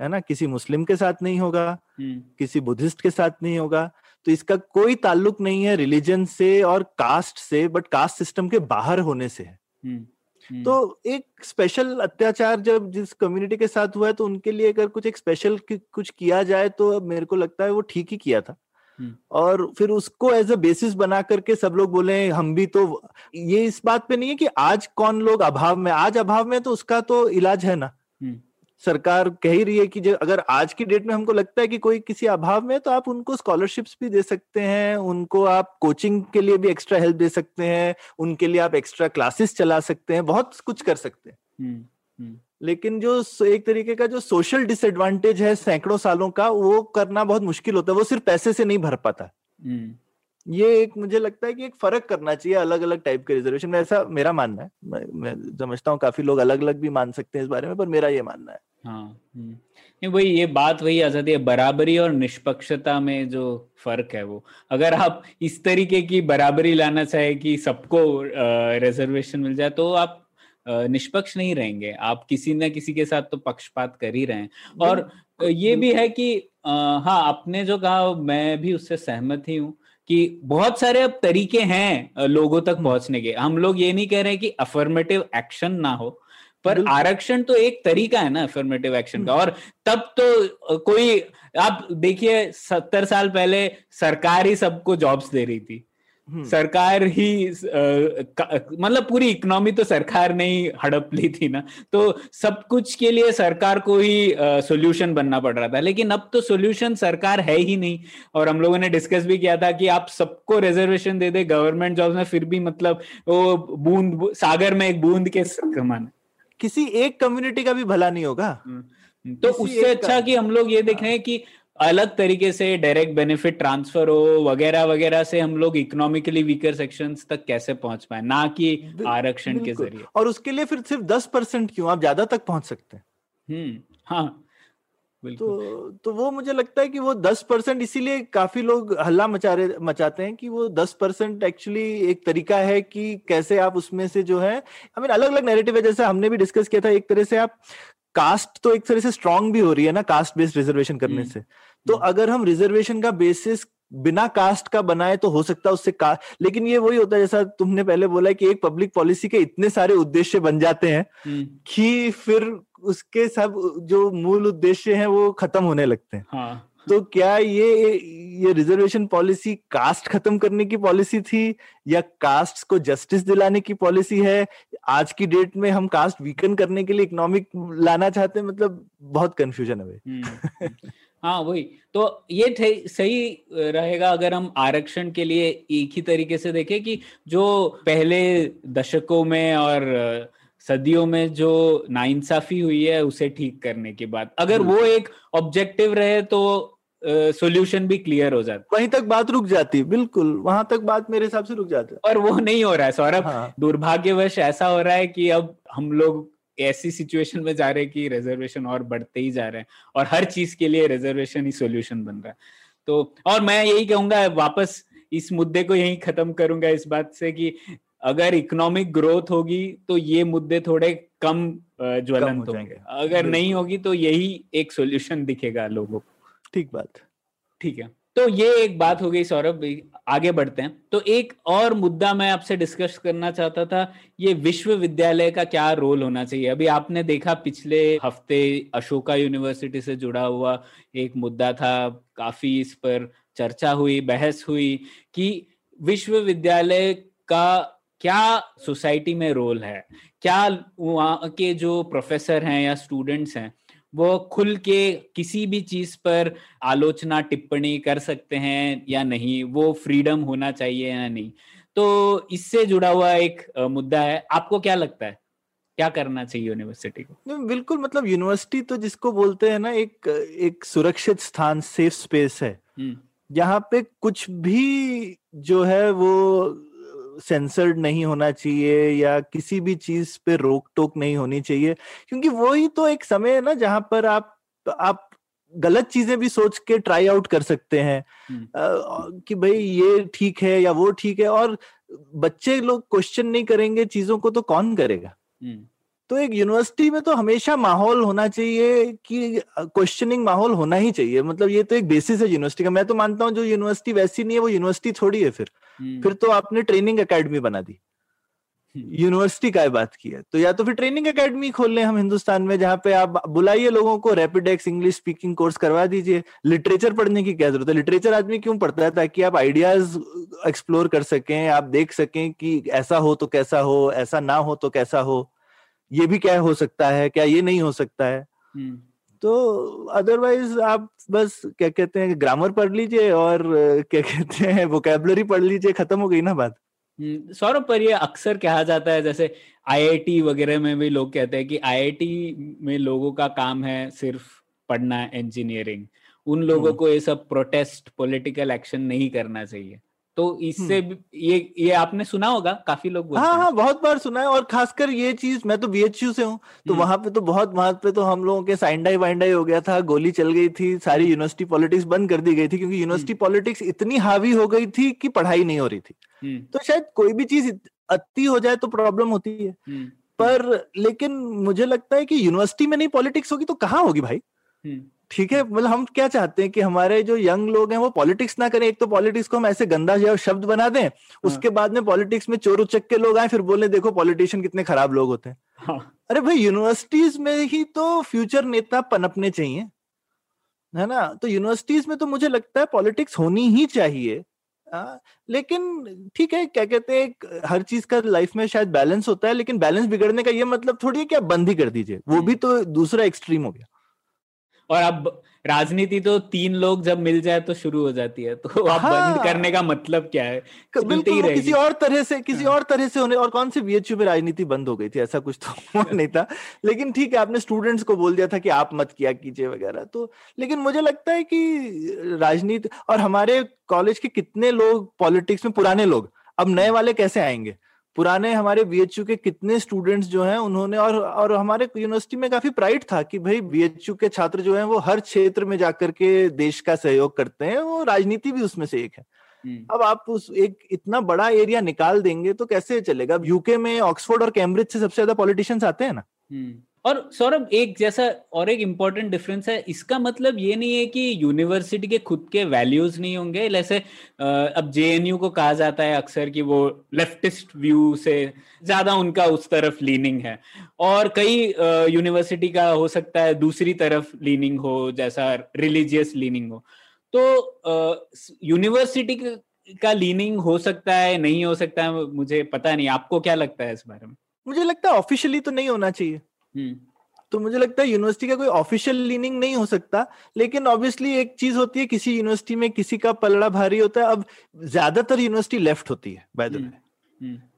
S3: है ना? किसी मुस्लिम के साथ नहीं होगा किसी बुद्धिस्ट के साथ नहीं होगा। तो इसका कोई ताल्लुक नहीं है रिलीजन से और कास्ट से बट कास्ट सिस्टम के बाहर होने से। है
S1: हम्म, हम्म,
S3: तो एक स्पेशल अत्याचार जब जिस कम्युनिटी के साथ हुआ है तो उनके लिए अगर कुछ एक स्पेशल कुछ किया जाए तो अब मेरे को लगता है वो ठीक ही किया था।
S1: हम्म।
S3: और फिर उसको एज अ बेसिस बना करके सब लोग बोले हम भी तो ये इस बात पे नहीं है कि आज कौन लोग अभाव में आज अभाव में तो उसका तो इलाज है ना। सरकार कह ही रही है कि अगर आज की डेट में हमको लगता है कि कोई किसी अभाव में तो आप उनको स्कॉलरशिप्स भी दे सकते हैं उनको आप कोचिंग के लिए भी एक्स्ट्रा हेल्प दे सकते हैं उनके लिए आप एक्स्ट्रा क्लासेस चला सकते हैं बहुत कुछ कर सकते हैं।
S1: हम्म, हम्म,
S3: लेकिन जो एक तरीके का जो सोशल डिसएडवांटेज है सैकड़ों सालों का वो करना बहुत मुश्किल होता है वो सिर्फ़ पैसे से नहीं भर पाता।
S1: हम्म,
S3: ये एक मुझे लगता है कि एक फ़र्क करना चाहिए अलग अलग टाइप के रिजर्वेशन में। ऐसा मेरा मानना है। मैं, मैं समझता हूँ काफ़ी लोग अलग अलग भी मान सकते हैं इस बारे में पर मेरा ये मानना है।
S1: हाँ हम्म। नहीं वही ये बात वही आ जाती है बराबरी और निष्पक्षता में जो फ़र्क है वो। अगर आप इस तरीके की बराबरी लाना चाहे कि सबको रिजर्वेशन मिल जाए तो आप निष्पक्ष नहीं रहेंगे। आप किसी ना किसी के साथ तो पक्षपात कर ही रहे हैं। और ये भी है कि हाँ आपने जो कहा मैं भी उससे सहमत ही हूँ। कि बहुत सारे अब तरीके हैं लोगों तक पहुँचने के। हम लोग ये नहीं कह रहे कि अफर्मेटिव एक्शन ना हो पर आरक्षण तो एक तरीका है ना अफर्मेटिव एक्शन का। और तब तो कोई आप देखिए सत्तर साल पहले सरकार ही सबको जॉब्स दे रही थी।
S3: हम्म,
S1: सरकार ही मतलब पूरी इकोनॉमी तो सरकार ने ही हड़प ली थी ना। तो सब कुछ के लिए सरकार को ही सॉल्यूशन बनना पड़ रहा था। लेकिन अब तो सॉल्यूशन सरकार है ही नहीं। और हम लोगों ने डिस्कस भी किया था कि आप सबको रिजर्वेशन दे दे गवर्नमेंट जॉब्स में फिर भी मतलब वो बूंद सागर में एक बूंद के समान।
S3: किसी एक कम्युनिटी का भी भला नहीं होगा।
S1: तो उससे अच्छा
S3: का-
S1: कि हम लोग ये देख रहे हैं। कि अलग तरीके से डायरेक्ट बेनिफिट ट्रांसफ़र हो वगैरह वगैरह से हम लोग इकोनॉमिकली वीकर सेक्शंस तक कैसे पहुँच पाए? ना कि आरक्षण के ज़रिए।
S3: और उसके लिए फिर सिर्फ़ दस परसेंट क्यों? आप ज़्यादा तक पहुँच सकते हैं।
S1: हम्म हाँ
S3: तो तो वो मुझे लगता है कि वो दस परसेंट इसीलिए काफ़ी लोग हल्ला मचा रहे मचाते हैं कि वो दस परसेंट एक्चुअली एक तरीका है कि कैसे आप उसमें से जो है आई मीन अलग अलग नेरेटिव है जैसे हमने भी डिस्कस किया था एक तरह से आप कास्ट तो एक तरह से स्ट्रांग भी हो रही है ना कास्ट बेस्ड रिजर्वेशन करने हम्म। से। तो हम्म। अगर हम रिजर्वेशन का बेसिस बिना कास्ट का बनाए तो हो सकता है उससे का लेकिन ये वही होता है जैसा तुमने पहले बोला कि एक पब्लिक पॉलिसी के इतने सारे उद्देश्य बन जाते हैं हम्म। कि फिर उसके सब जो मूल उद्देश्य हैं वो खत्म होने लगते हैं हाँ। तो क्या ये ये रिजर्वेशन पॉलिसी कास्ट खत्म करने की पॉलिसी थी या कास्ट को जस्टिस दिलाने की पॉलिसी है आज की डेट में हम कास्ट वीकन करने के लिए इकोनॉमिक लाना चाहते हैं मतलब बहुत कंफ्यूजन है भाई
S1: हम्म। हाँ वही। तो ये सही रहेगा अगर हम आरक्षण के लिए एक ही तरीके से देखें कि जो पहले दशकों में और सदियों में जो नाइंसाफी हुई है उसे ठीक करने के बाद। अगर वो एक ऑब्जेक्टिव रहे तो सॉल्यूशन uh, भी क्लियर हो जाता।
S3: वहीं तक बात रुक जाती बिल्कुल। वहाँ तक बात मेरे हिसाब से रुक जाती। है
S1: और वो नहीं हो रहा है सौरभ। हाँ। दुर्भाग्यवश ऐसा हो रहा है कि अब हम लोग ऐसी सिचुएशन में जा रहे हैं कि रिजर्वेशन और बढ़ते ही जा रहे हैं और हर चीज़ के लिए रिजर्वेशन ही सॉल्यूशन बन रहा है। तो और मैं यही कहूँगा वापस इस मुद्दे को यही खत्म करूँगा इस बात से कि अगर इकोनॉमिक ग्रोथ होगी तो ये मुद्दे थोड़े कम ज्वलंत होंगे। अगर नहीं होगी तो यही एक सॉल्यूशन दिखेगा लोगों को।
S3: ठीक बात।
S1: ठीक है। तो ये एक बात हो गई, सौरभ आगे बढ़ते हैं। तो एक और मुद्दा मैं आपसे डिस्कस करना चाहता था, ये विश्वविद्यालय का क्या रोल होना चाहिए? अभी आपने देखा पिछले हफ़्ते अशोका यूनिवर्सिटी से जुड़ा हुआ एक मुद्दा था, काफ़ी इस पर चर्चा हुई, बहस हुई कि विश्वविद्यालय का क्या सोसाइटी में रोल है? क्या वहाँ के जो प्रोफेसर हैं या स्टूडेंट्स हैं वो खुल के किसी भी चीज़ पर आलोचना टिप्पणी कर सकते हैं या नहीं वो फ्रीडम होना चाहिए या नहीं। तो इससे जुड़ा हुआ एक मुद्दा है। आपको क्या लगता है? क्या करना चाहिए यूनिवर्सिटी को?
S3: बिल्कुल मतलब यूनिवर्सिटी तो जिसको बोलते हैं ना एक एक सुरक्षित स्थान सेफ़ स्पेस है। हम्म। जहाँ पे कुछ भी जो है वो सेंसर्ड नहीं होना चाहिए या किसी भी चीज़ पे रोक टोक नहीं होनी चाहिए क्योंकि वो ही तो एक समय है ना जहाँ पर आप आप गलत चीज़ें भी सोच के ट्राई आउट कर सकते हैं। आ, कि भाई ये ठीक है या वो ठीक है और बच्चे लोग क्वेश्चन नहीं करेंगे चीज़ों को तो कौन करेगा। तो एक यूनिवर्सिटी में तो हमेशा माहौल होना चाहिए कि क्वेश्चनिंग माहौल होना ही चाहिए। मतलब ये तो एक बेसिस है यूनिवर्सिटी का। मैं तो मानता हूँ जो यूनिवर्सिटी वैसी नहीं है वो यूनिवर्सिटी थोड़ी है फिर। हम्म। फिर तो आपने ट्रेनिंग अकेडमी बना दी। यूनिवर्सिटी हम्म। का बात की है। तो या तो फिर ट्रेनिंग अकेडमी खोल लें हम हिंदुस्तान में जहाँ पे आप बुलाइए लोगों को रैपिडेक्स इंग्लिश स्पीकिंग कोर्स करवा दीजिए। लिटरेचर पढ़ने की क्या ज़रूरत है? लिटरेचर आदमी क्यों पढ़ता है ताकि आप आइडियाज़ एक्सप्लोर कर सकें आप देख सकें कि ऐसा हो तो कैसा हो ऐसा ना हो तो कैसा हो? ये भी क्या हो सकता है क्या ये नहीं हो सकता है हम्म। तो अदरवाइज़ आप बस क्या कहते हैं ग्रामर पढ़ लीजिए और क्या कहते हैं वोकेबलरी पढ़ लीजिए खत्म हो गई ना बात
S1: हम्म, सौरभ पर ये अक्सर कहा जाता है जैसे आईआईटी वगैरह में भी लोग कहते हैं कि आईआईटी में लोगों का काम है सिर्फ़ पढ़ना इंजीनियरिंग उन लोगों हम्म। को ये सब प्रोटेस्ट पॉलिटिकल एक्शन नहीं करना चाहिए तो इससे हम्म। ये ये आपने सुना होगा काफ़ी लोग
S3: हाँ हाँ। बहुत बार सुना है और खासकर ये चीज़ मैं तो बीएचयू से हूँ तो हम्म। वहाँ पे तो बहुत वहाँ पे तो हम लोगों के साइंडाई वाइंडाई हो गया था गोली चल गई थी सारी यूनिवर्सिटी हम्म। पॉलिटिक्स बंद कर दी गई थी क्योंकि यूनिवर्सिटी पॉलिटिक्स इतनी हावी हो गई थी कि पढ़ाई नहीं हो रही थी। तो शायद कोई भी चीज़ अति हो जाए तो प्रॉब्लम होती है। पर लेकिन मुझे लगता है कि यूनिवर्सिटी में नहीं पॉलिटिक्स होगी तो कहाँ होगी भाई? ठीक है मतलब हम क्या चाहते हैं कि हमारे जो यंग लोग हैं वो पॉलिटिक्स ना करें एक तो पॉलिटिक्स को हम ऐसे गंदा जो शब्द बना दें हाँ। उसके बाद में पॉलिटिक्स में चोर उचक के लोग आए फिर बोले देखो पॉलिटिशियन कितने खराब लोग होते हैं हाँ। अरे भाई यूनिवर्सिटीज में ही तो फ्यूचर नेता पनपने चाहिए है ना तो यूनिवर्सिटीज में तो मुझे लगता है पॉलिटिक्स होनी ही चाहिए आ, लेकिन ठीक है क्या कहते हैं हर चीज़ का लाइफ में शायद बैलेंस होता है लेकिन बैलेंस बिगड़ने का ये मतलब थोड़ी है कि आप बंद ही कर दीजिए वो भी। तो दूसरा एक्सट्रीम हो गया
S1: और अब राजनीति तो तीन लोग जब मिल जाए तो शुरू हो जाती है तो आप हाँ, बंद करने का मतलब क्या है?
S3: बिल्कुल किसी और तरह से किसी हाँ। और तरह से होने और कौन सी बीएचयू पे राजनीति बंद हो गई थी ऐसा कुछ तो नहीं था। लेकिन ठीक है आपने स्टूडेंट्स को बोल दिया था कि आप मत किया कीजिए वगैरह तो लेकिन मुझे लगता है कि राजनीति और हमारे कॉलेज के कितने लोग पॉलिटिक्स में पुराने लोग अब नए वाले कैसे आएँगे? पुराने हमारे बीएचयू के कितने स्टूडेंट्स जो हैं उन्होंने और और हमारे यूनिवर्सिटी में काफ़ी प्राइड था कि भाई बीएचयू के छात्र जो हैं वो हर क्षेत्र में जाकर के देश का सहयोग करते हैं वो राजनीति भी उसमें से एक है हम्म। अब आप उस एक इतना बड़ा एरिया निकाल देंगे तो कैसे चलेगा अब यूके में ऑक्सफोर्ड और कैम्ब्रिज से सबसे ज़्यादा पॉलिटिशियंस आते हैं ना हम्म।
S1: और सौरभ, एक जैसा और एक इम्पोर्टेंट डिफरेंस है, इसका मतलब ये नहीं है कि यूनिवर्सिटी के खुद के वैल्यूज़ नहीं होंगे। जैसे अब जेएनयू को कहा जाता है अक्सर कि वो लेफ्टिस्ट व्यू से ज़्यादा उनका उस तरफ़ लीनिंग है। और कई यूनिवर्सिटी का हो सकता है दूसरी तरफ़ लीनिंग हो, जैसा रिलीजियस लीनिंग हो। तो यूनिवर्सिटी का लीनिंग हो सकता है, नहीं हो सकता है, मुझे पता नहीं। आपको क्या लगता है इस बारे में?
S3: मुझे लगता है ऑफिशियली तो नहीं होना चाहिए। तो मुझे लगता है यूनिवर्सिटी का कोई ऑफिशियल लीनिंग नहीं हो सकता लेकिन ऑब्वियसली एक चीज़ होती है किसी यूनिवर्सिटी में किसी का पलड़ा भारी होता है अब ज़्यादातर यूनिवर्सिटी लेफ़्ट होती है बाय द वे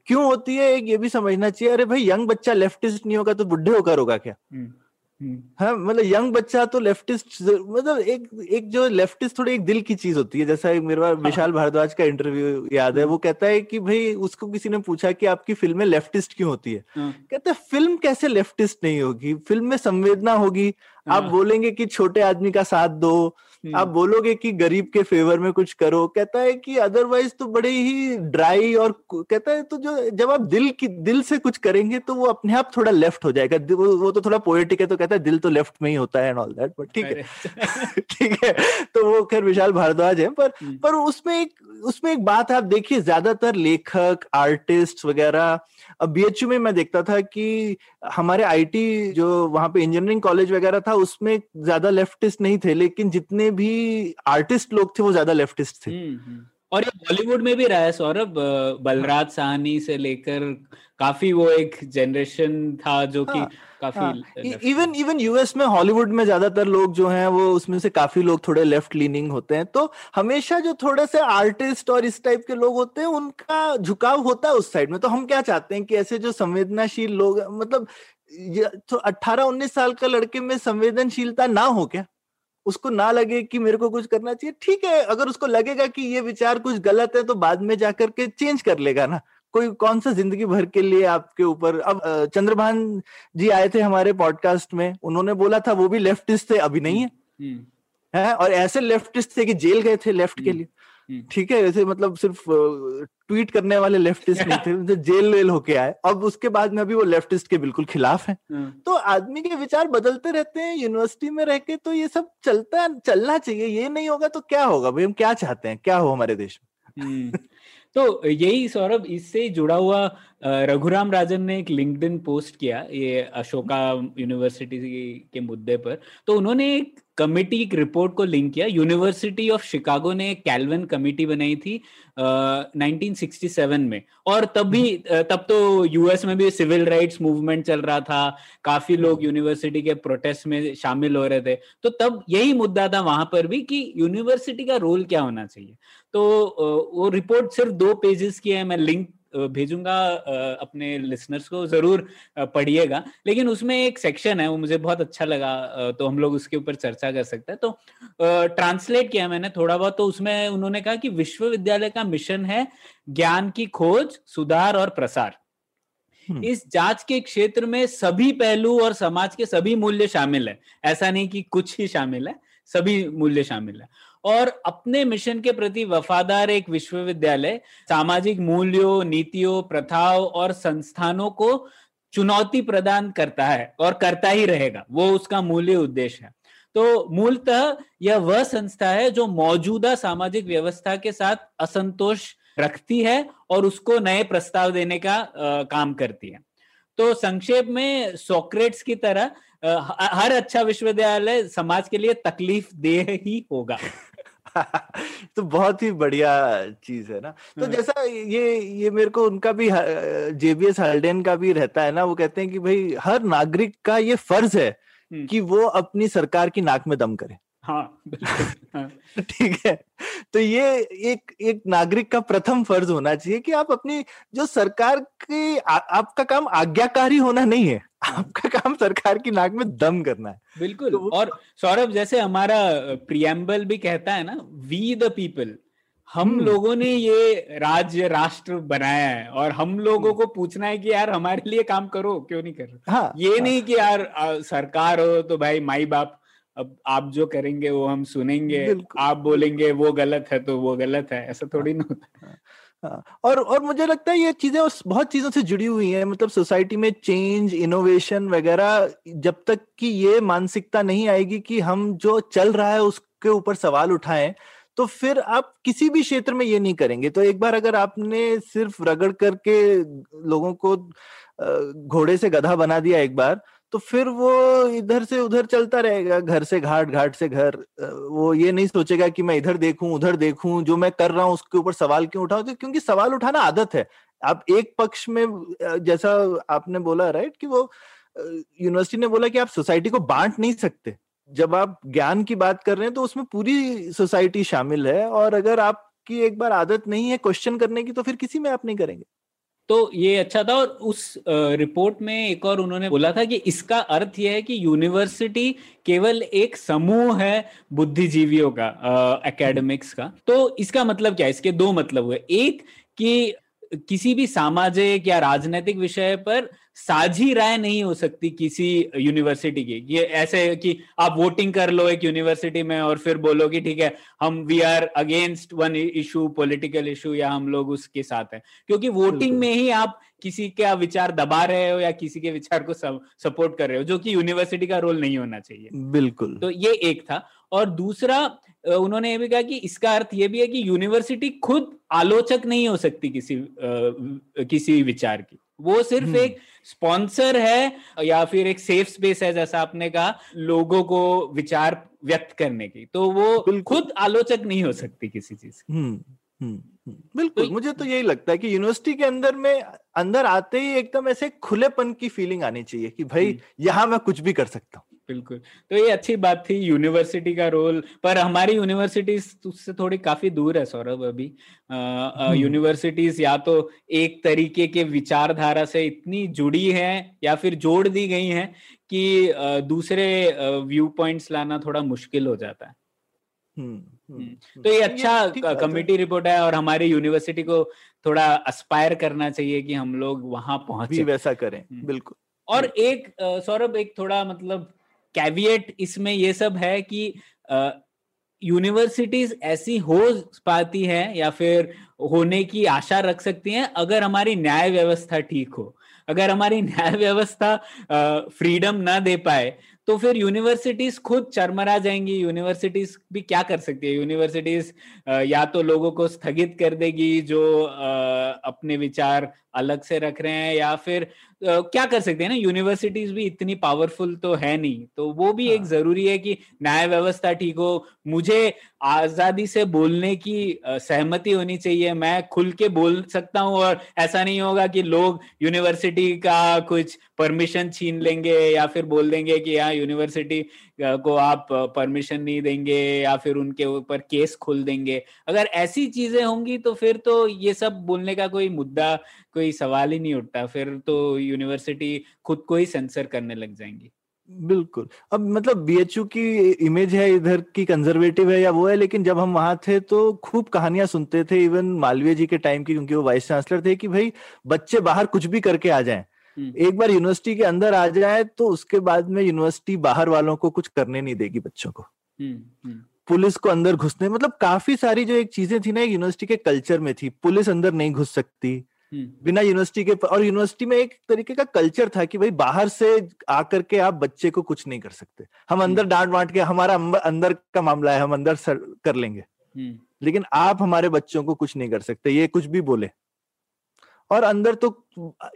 S3: क्यों होती है एक ये भी समझना चाहिए अरे भाई यंग बच्चा लेफ्टिस्ट नहीं होगा तो बुढ़े होकर होगा क्या हम्म। हम्म। हाँ मतलब यंग बच्चा तो लेफ्टिस्ट मतलब एक एक जो लेफ्टिस्ट थोड़ी एक दिल की चीज़ होती है जैसा एक मेरे पास विशाल भारद्वाज का इंटरव्यू याद है वो कहता है कि भाई उसको किसी ने पूछा कि आपकी फ़िल्में लेफ्टिस्ट क्यों होती है। कहता है फ़िल्म कैसे लेफ्टिस्ट नहीं होगी? फ़िल्म में संवेदना होगी। आप हाँ। बोलेंगे कि छोटे आदमी का साथ दो आप हम्म। बोलोगे कि गरीब के फेवर में कुछ करो कहता है कि अदरवाइज़ तो बड़े ही ड्राई और कहता है तो जो जब आप दिल की दिल से कुछ करेंगे तो वो अपने आप थोड़ा लेफ़्ट हो जाएगा वो, वो तो थोड़ा पोएटिक है तो कहता है दिल तो लेफ़्ट में ही होता है एंड ऑल दैट बट ठीक है ठीक है तो वो खैर विशाल भारद्वाज है पर हम्म। पर उसमें एक उसमें एक बात है आप देखिए ज़्यादातर लेखक आर्टिस्ट वगैरह अब बीएचयू में मैं देखता था कि हमारे आईटी जो वहाँ पे इंजीनियरिंग कॉलेज वगैरह था उसमें ज़्यादा लेफ्टिस्ट नहीं थे लेकिन जितने भी आर्टिस्ट लोग थे वो ज़्यादा लेफ्टिस्ट थे हुँ, हम्म।
S1: और ये बॉलीवुड में भी रहा है सौरभ। बलराज साहनी से लेकर काफ़ी वो एक जनरेशन था जो कि हाँ,
S3: काफ़ी इवन इवन यूएस में हॉलीवुड में ज़्यादातर लोग जो हैं वो उसमें से काफ़ी लोग थोड़े लेफ़्ट लीनिंग होते हैं। तो हमेशा जो थोड़े से आर्टिस्ट और इस टाइप के लोग होते हैं उनका झुकाव होता है उस साइड में। तो हम क्या चाहते हैं कि ऐसे जो संवेदनाशील लोग मतलब तो अट्ठारह उन्नीस साल का लड़के में संवेदनशीलता ना हो क्या? उसको ना लगे कि मेरे को कुछ करना चाहिए ठीक है अगर उसको लगेगा कि ये विचार कुछ गलत है तो बाद में जाकर के चेंज कर लेगा ना। कोई कौन सा ज़िंदगी भर के लिए आपके ऊपर अब चंद्रभान जी आए थे हमारे पॉडकास्ट में उन्होंने बोला था वो भी लेफ्टिस्ट थे अभी नहीं है। हम्म, हम्म। है और ऐसे लेफ्टिस्ट थे कि जेल गए थे लेफ़्ट के हम्म, लिए। ठीक है ऐसे मतलब सिर्फ़ ट्वीट करने वाले लेफ्टिस्ट नहीं थे जो जेल वेल होके आए। अब उसके बाद में अभी वो लेफ्टिस्ट के बिल्कुल खिलाफ है। तो आदमी के विचार बदलते रहते हैं यूनिवर्सिटी में रह के तो ये सब चलता चलना चाहिए ये नहीं होगा तो क्या होगा? भाई हम क्या चाहते हैं? क्या हो हमारे देश में?
S1: तो यही सौरभ इससे जुड़ा हुआ रघुराम राजन ने एक लिंक्डइन पोस्ट किया ये अशोका यूनिवर्सिटी के मुद्दे पर। तो उन्होंने एक कमिटी एक रिपोर्ट को लिंक किया। यूनिवर्सिटी ऑफ़ शिकागो ने कैलवन कमिटी बनाई थी uh, 1967 में। और तब भी। तब तो यूएस में भी सिविल राइट्स मूवमेंट चल रहा था। काफ़ी लोग। यूनिवर्सिटी के प्रोटेस्ट में शामिल हो रहे थे। तो तब यही मुद्दा था वहाँ पर भी कि यूनिवर्सिटी का रोल क्या होना चाहिए। तो वो रिपोर्ट सिर्फ़ दो पेजेस की है। मैं लिंक भेजूँगा अपने लिसनर्स को ज़रूर पढ़िएगा। लेकिन उसमें एक सेक्शन है वो मुझे बहुत अच्छा लगा तो हम लोग उसके ऊपर चर्चा कर सकते हैं। तो ट्रांसलेट किया मैंने थोड़ा बहुत तो उसमें उन्होंने कहा कि विश्वविद्यालय का मिशन है ज्ञान की खोज सुधार और प्रसार। हम्म। इस जाँच के क्षेत्र में सभी पहलू और समाज के सभी मूल्य शामिल है। ऐसा नहीं कि कुछ ही शामिल है सभी मूल्य शामिल है। और अपने मिशन के प्रति वफादार एक विश्वविद्यालय सामाजिक मूल्यों नीतियों प्रथाओं और संस्थानों को चुनौती प्रदान करता है और करता ही रहेगा। वो उसका मूल्य उद्देश्य है। तो मूलतः यह वह संस्था है जो मौजूदा सामाजिक व्यवस्था के साथ असंतोष रखती है और उसको नए प्रस्ताव देने का आ, काम करती है। तो संक्षेप में सोक्रेट्स की तरह आ, हर अच्छा विश्वविद्यालय समाज के लिए तकलीफ़ दे ही होगा।
S3: तो बहुत ही बढ़िया चीज़ है ना। तो हाँ। जैसा ये ये मेरे को उनका भी जेबीएस हार्डेन का भी रहता है ना वो कहते हैं कि भाई हर नागरिक का ये फ़र्ज़ है कि वो अपनी सरकार की नाक में दम करे।
S1: हाँ हाँ,
S3: ठीक है? तो ये एक एक नागरिक का प्रथम फ़र्ज़ होना चाहिए कि आप अपनी जो सरकार की आ, आपका काम आज्ञाकारी होना नहीं है। आपका काम सरकार की नाक में दम करना है।
S1: बिल्कुल
S3: तो
S1: और सौरभ जैसे हमारा प्रियम्बल भी कहता है ना वी द पीपल हम
S3: हम्म।
S1: लोगों ने ये राज्य राष्ट्र बनाया है और हम लोगों को पूछना है कि यार हमारे लिए काम करो क्यों नहीं कर रहे?
S3: हाँ
S1: ये
S3: हाँ,
S1: नहीं कि यार आ, सरकार हो तो भाई माई बाप अब आप जो करेंगे वो हम सुनेंगे आप बोलेंगे वो गलत है तो वो गलत है। ऐसा थोड़ी ना होता। है
S3: हाँ, और और मुझे लगता है ये चीज़ें बहुत चीज़ों से जुड़ी हुई हैं मतलब सोसाइटी में चेंज, इनोवेशन वगैरह, जब तक कि ये मानसिकता नहीं आएगी कि हम जो चल रहा है उसके ऊपर सवाल उठाएँ तो फिर आप किसी भी क्षेत्र में ये नहीं करेंगे। तो एक बार अगर आपने सिर्फ़ रगड़ करके लोगों को घोड़े से गधा बना दिया एक बार तो फिर वो इधर से उधर चलता रहेगा, घर से घाट घाट से घर। वो ये नहीं सोचेगा कि मैं इधर देखूँ, उधर देखूँ, जो मैं कर रहा हूँ उसके ऊपर सवाल क्यों उठाऊं? क्योंकि सवाल उठाना आदत है। आप एक पक्ष में जैसा आपने बोला राइट कि वो यूनिवर्सिटी ने बोला कि आप सोसाइटी को बांट नहीं सकते। जब आप ज्ञान की बात कर रहे हैं तो उसमें पूरी सोसाइटी शामिल है और अगर आपकी एक बार आदत नहीं है क्वेश्चन करने की तो फिर किसी में आप नहीं करेंगे।
S1: तो ये अच्छा था और उस रिपोर्ट में एक और उन्होंने बोला था कि इसका अर्थ यह है कि यूनिवर्सिटी केवल एक समूह है बुद्धिजीवियों का एकेडमिक्स का। तो इसका मतलब क्या है? इसके दो मतलब हुए। एक कि किसी भी सामाजिक या राजनीतिक विषय पर साझी राय नहीं हो सकती किसी यूनिवर्सिटी की। ये ऐसे कि आप वोटिंग कर लो एक यूनिवर्सिटी में और फिर बोलो कि ठीक है हम we are against one issue political issue या हम लोग उसके साथ हैं। क्योंकि वोटिंग में ही आप किसी का विचार दबा रहे हो या किसी के विचार को सपोर्ट कर रहे हो जो कि यूनिवर्सिटी का रोल नहीं होना चाहिए।
S3: बिल्कुल।
S1: तो ये एक था। और दूसरा उन्होंने ये भी कहा कि इसका अर्थ ये भी है कि यूनिवर्सिटी खुद आलोचक नहीं हो सकती किसी अ, किसी विचार की। वो सिर्फ़
S3: हम्म।
S1: एक स्पॉन्सर है या फिर एक सेफ़ स्पेस है जैसा आपने कहा लोगों को विचार व्यक्त करने की। तो वो खुद आलोचक नहीं हो सकती किसी चीज़ की।
S3: हम्म हम्म बिल्कुल
S1: तो-
S3: मुझे तो यही लगता है कि यूनिवर्सिटी के अंदर में अंदर आते ही एकदम ऐसे खुलेपन की फीलिंग आनी चाहिए कि भाई। यहाँ मैं कुछ भी कर सकता हूँ।
S1: बिल्कुल तो ये अच्छी बात थी यूनिवर्सिटी का रोल पर हमारी यूनिवर्सिटीज उससे थोड़ी काफ़ी दूर है सौरभ अभी
S3: हम्म।
S1: यूनिवर्सिटीज या तो एक तरीके के विचारधारा से इतनी जुड़ी हैं या फिर जोड़ दी गई हैं कि दूसरे व्यू पॉइंट्स लाना थोड़ा मुश्किल हो जाता है
S3: हम्म, हम्म, हम्म।
S1: तो ये अच्छा। कमेटी रिपोर्ट है और हमारी यूनिवर्सिटी को थोड़ा अस्पायर करना चाहिए कि हम लोग वहाँ पहुँचे
S3: वैसा करें। बिल्कुल
S1: और एक सौरभ एक थोड़ा मतलब कैविएट इसमें ये सब है कि यूनिवर्सिटीज ऐसी हो पाती है या फिर होने की आशा रख सकती हैं अगर हमारी न्याय व्यवस्था ठीक हो। अगर हमारी न्याय व्यवस्था फ्रीडम ना दे पाए तो फिर यूनिवर्सिटीज खुद चरमरा जाएँगी। यूनिवर्सिटीज भी क्या कर सकती है? यूनिवर्सिटीज या तो लोगों को स्थगित कर देगी जो अपने विचार अलग से रख रहे हैं या फिर अ, क्या कर सकते हैं ना यूनिवर्सिटीज भी इतनी पावरफुल तो है नहीं तो वो भी
S3: हाँ. एक।
S1: ज़रूरी है कि न्याय व्यवस्था ठीक हो मुझे आज़ादी से बोलने की सहमति होनी चाहिए मैं खुल के बोल सकता हूँ और ऐसा नहीं होगा कि लोग यूनिवर्सिटी का कुछ परमिशन छीन लेंगे या फिर बोल देंगे कि यहाँ यूनिवर्सिटी को आप परमिशन नहीं देंगे या फिर उनके ऊपर केस खोल देंगे। अगर ऐसी चीज़ें होंगी तो फिर तो ये सब बोलने का कोई मुद्दा, कोई सवाल ही नहीं उठता। फिर तो यूनिवर्सिटी खुद को ही सेंसर करने लग जाएँगी।
S3: बिल्कुल। अब मतलब बीएचयू की इमेज है, इधर की कंजर्वेटिव है या वो है, लेकिन जब हम वहाँ थे तो खूब कहानियाँ सुनते थे। इवन मालवीय जी के टाइम की, क्योंकि वो वाइस चांसलर थे, कि भाई बच्चे बाहर कुछ भी करके आ जाएँ। एक बार यूनिवर्सिटी के अंदर आ जाए तो उसके बाद में यूनिवर्सिटी बाहर वालों को कुछ करने नहीं देगी बच्चों को।
S1: हम्म, हम्म,
S3: पुलिस को अंदर घुसने मतलब काफ़ी सारी जो एक चीज़ें थी ना यूनिवर्सिटी के कल्चर में थी पुलिस अंदर नहीं घुस सकती।
S1: हम्म,
S3: बिना यूनिवर्सिटी के और यूनिवर्सिटी में एक तरीके का कल्चर था कि भाई बाहर से आकर के आप बच्चे को कुछ नहीं कर सकते। हम अंदर डांट वांट के हमारा अंदर का मामला है हम अंदर सर- कर लेंगे।
S1: हम्म,
S3: लेकिन आप हमारे बच्चों को कुछ नहीं कर सकते ये कुछ भी बोले। और अंदर तो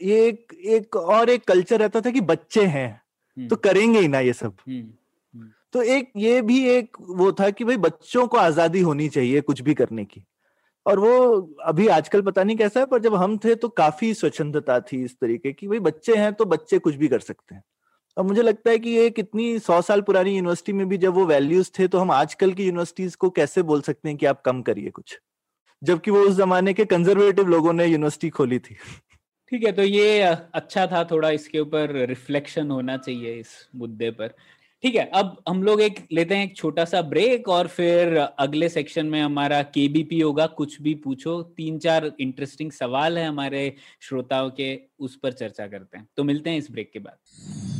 S3: ये एक एक और एक कल्चर रहता था कि बच्चे हैं
S1: हम्म,
S3: तो करेंगे ही ना ये सब।
S1: हम्म,
S3: तो एक ये भी एक वो था कि भाई बच्चों को आज़ादी होनी चाहिए कुछ भी करने की। और वो अभी आजकल पता नहीं कैसा है पर जब हम थे तो काफ़ी स्वच्छंदता थी इस तरीके की भाई बच्चे हैं तो बच्चे कुछ भी कर सकते हैं। और मुझे लगता है कि ये कितनी सौ साल पुरानी यूनिवर्सिटी में भी जब वो वैल्यूज़ थे तो हम आजकल की यूनिवर्सिटीज को कैसे बोल सकते हैं कि आप कम करिए कुछ? जबकि वो उस जमाने के कंजर्वेटिव लोगों ने यूनिवर्सिटी खोली थी।
S1: ठीक है तो ये अच्छा था थोड़ा इसके ऊपर रिफ्लेक्शन होना चाहिए इस मुद्दे पर। ठीक है, अब हम लोग एक, लेते हैं एक छोटा सा ब्रेक और फिर अगले सेक्शन में हमारा केबीपी होगा, कुछ भी पूछो। तीन चार इंटरेस्टिंग सवाल है हमारे श्रोताओं के, उस पर चर्चा करते हैं। तो मिलते हैं इस ब्रेक के बाद।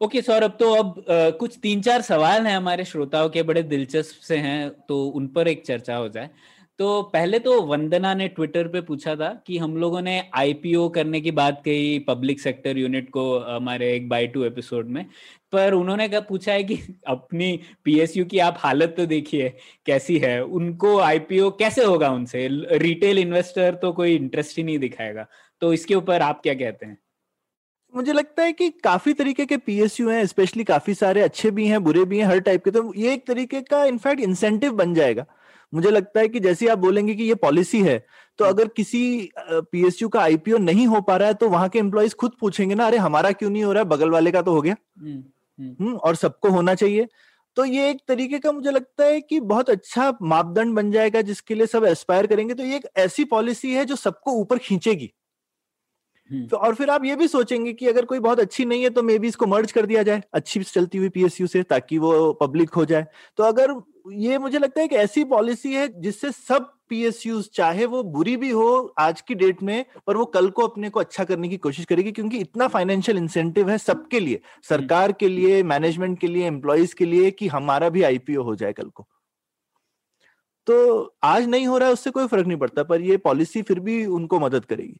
S1: ओके okay, सौरभ तो अब आ, कुछ तीन चार सवाल हैं हमारे श्रोताओं के बड़े दिलचस्प से हैं तो उन पर एक चर्चा हो जाए। तो पहले तो वंदना ने ट्विटर पे पूछा था कि हम लोगों ने आईपीओ करने की बात कही पब्लिक सेक्टर यूनिट को हमारे एक बाई टू एपिसोड में पर उन्होंने क्या पूछा है कि अपनी पीएसयू की आप हालत तो देखिए कैसी है? उनको आईपीओ कैसे होगा उनसे? रिटेल इन्वेस्टर तो कोई इंटरेस्ट ही नहीं दिखाएगा। तो इसके ऊपर आप क्या कहते हैं?
S3: मुझे लगता है कि काफ़ी तरीके के पीएसयू हैं स्पेशली काफ़ी सारे अच्छे भी हैं बुरे भी हैं हर टाइप के तो ये एक तरीके का इनफैक्ट इंसेंटिव बन जाएगा मुझे लगता है कि जैसे आप बोलेंगे कि ये पॉलिसी है तो हम्म। अगर किसी पीएसयू का आईपीओ नहीं हो पा रहा है तो वहाँ के एम्प्लॉयज़ खुद पूछेंगे ना अरे हमारा क्यों नहीं हो रहा है बगल वाले का तो हो गया हम्म, हम्म। और सबको होना चाहिए तो ये एक तरीके का मुझे लगता है कि बहुत अच्छा मापदंड बन जाएगा जिसके लिए सब एस्पायर करेंगे तो ये एक ऐसी पॉलिसी है जो सबको ऊपर खींचेगी हम्म। तो और फिर आप ये भी सोचेंगे कि अगर कोई बहुत अच्छी नहीं है तो मे बी इसको मर्ज कर दिया जाए। अच्छी चलती हुई पीएसयू से ताकि वो पब्लिक हो जाए। तो अगर ये मुझे लगता है कि ऐसी पॉलिसी है जिससे सब पीएसयू चाहे वो बुरी भी हो आज की डेट में पर वो कल को अपने को अच्छा करने की कोशिश करेगी क्योंकि इतना फाइनेंशियल इंसेंटिव है सबके लिए। सरकार के लिए मैनेजमेंट के लिए एम्प्लॉयज़ के लिए कि हमारा भी आईपीओ हो जाए कल को। तो आज नहीं हो रहा है उससे कोई फ़र्क नहीं पड़ता पर ये पॉलिसी फिर भी उनको मदद करेगी।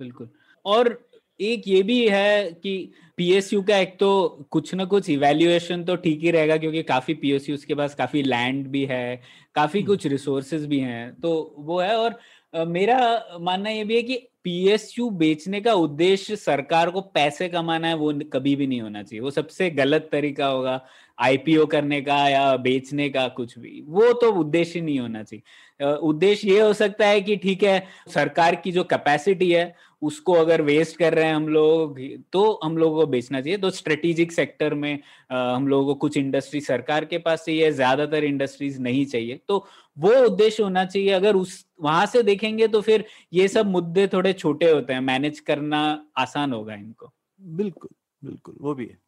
S1: बिल्कुल। और एक ये भी है कि पीएसयू का एक तो कुछ ना कुछ इवेल्युएशन तो ठीक ही रहेगा क्योंकि काफ़ी पीएसयू के पास काफ़ी लैंड भी है काफ़ी हम्म। कुछ रिसोर्सेज भी हैं तो वो है और मेरा मानना ये भी है कि पीएसयू बेचने का उद्देश्य सरकार को पैसे कमाना है वो कभी भी नहीं होना चाहिए वो सबसे गलत तरीका होगा आईपीओ करने का या बेचने का कुछ भी, वो तो उद्देश्य नहीं होना चाहिए। उद्देश्य ये हो सकता है कि ठीक है, सरकार की जो कैपेसिटी है, उसको अगर वेस्ट कर रहे हैं हम लोग तो हम लोगों को बेचना चाहिए। तो स्ट्रेटेजिक सेक्टर में हम लोगों को कुछ इंडस्ट्री सरकार के पास चाहिए, ज़्यादातर इंडस्ट्रीज़ नहीं चाहिए। तो वो उद्देश्य होना चाहिए। अगर उस, वहाँ से देखेंगे तो फिर ये सब मुद्दे थोड़े छोटे होते हैं। मैनेज करना आसान होगा इनको।
S3: बिल्कुल बिल्कुल, वो भी है।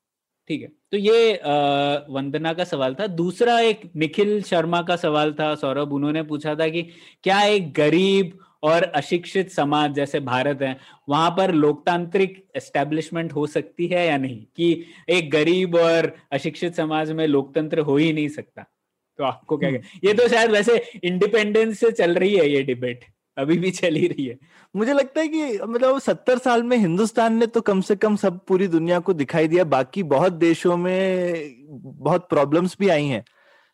S1: ठीक है। तो ये आ, वंदना का सवाल था। दूसरा एक निखिल शर्मा का सवाल था सौरभ उन्होंने पूछा था कि क्या एक गरीब और अशिक्षित समाज जैसे भारत है वहाँ पर लोकतांत्रिक एस्टेब्लिशमेंट हो सकती है या नहीं? कि एक गरीब और अशिक्षित समाज में लोकतंत्र हो ही नहीं सकता। तो आपको क्या ये तो शायद वैसे इंडिपेंडेंस से चल रही है ये डिबेट अभी भी चल ही रही है।
S3: मुझे लगता है कि मतलब सत्तर साल में हिंदुस्तान ने तो कम से कम सब पूरी दुनिया को दिखाई दिया, बाकी बहुत देशों में बहुत प्रॉब्लम्स भी आई हैं।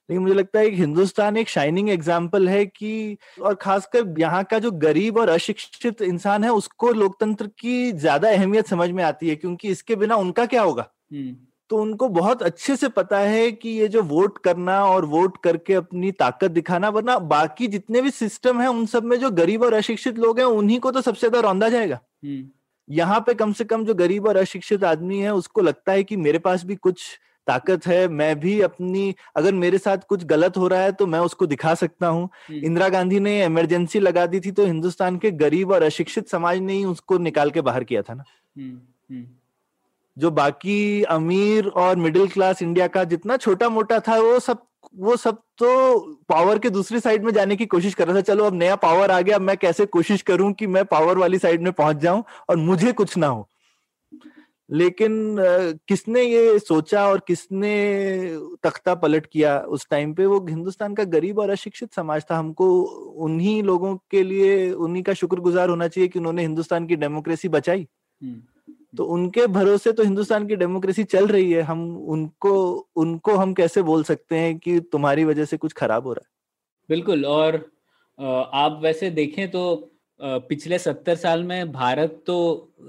S3: लेकिन मुझे लगता है कि हिंदुस्तान एक शाइनिंग एग्ज़ाम्पल है कि और खासकर यहाँ का जो गरीब और अशिक्षित इंसान है, उसको लोकतंत्र की ज़्यादा अहमियत समझ में आती है, क्योंकि इसके बिना उनका क्या होगा? हम्म। तो उनको बहुत अच्छे से पता है कि ये जो वोट करना और वोट करके अपनी ताकत दिखाना वरना बाकी जितने भी सिस्टम है उन सब में जो गरीब और अशिक्षित लोग हैं उन्हीं को तो सबसे ज़्यादा रौंदा जाएगा हम्म। यहाँ पे कम से कम जो गरीब और अशिक्षित आदमी है उसको लगता है कि मेरे पास भी कुछ ताकत है मैं भी अपनी अगर मेरे साथ कुछ गलत हो रहा है तो मैं उसको दिखा सकता हूँ हम्म। इंदिरा गांधी ने इमरजेंसी लगा दी थी तो हिंदुस्तान के गरीब और अशिक्षित समाज ने ही उसको निकाल के बाहर किया था ना हम्म। जो बाकी अमीर और मिडिल क्लास इंडिया का जितना छोटा मोटा था, वो सब वो सब तो पावर के दूसरी साइड में जाने की कोशिश कर रहा था। चलो, अब नया पावर आ गया, अब मैं कैसे कोशिश करूँ कि मैं पावर वाली साइड में पहुँच जाऊँ और मुझे कुछ ना हो? लेकिन किसने ये सोचा और किसने तख्ता पलट किया उस टाइम पे? वो हिंदुस्तान का गरीब और अशिक्षित समाज था। हमको उन्हीं लोगों के लिए, उन्हीं का शुक्रगुजार होना चाहिए कि उन्होंने हिंदुस्तान की डेमोक्रेसी बचाई। तो उनके भरोसे तो हिंदुस्तान की डेमोक्रेसी चल रही है। हम उनको उनको हम कैसे बोल सकते हैं कि तुम्हारी वजह से कुछ खराब हो रहा है?
S1: बिल्कुल, और आप वैसे देखें तो पिछले सत्तर साल में भारत तो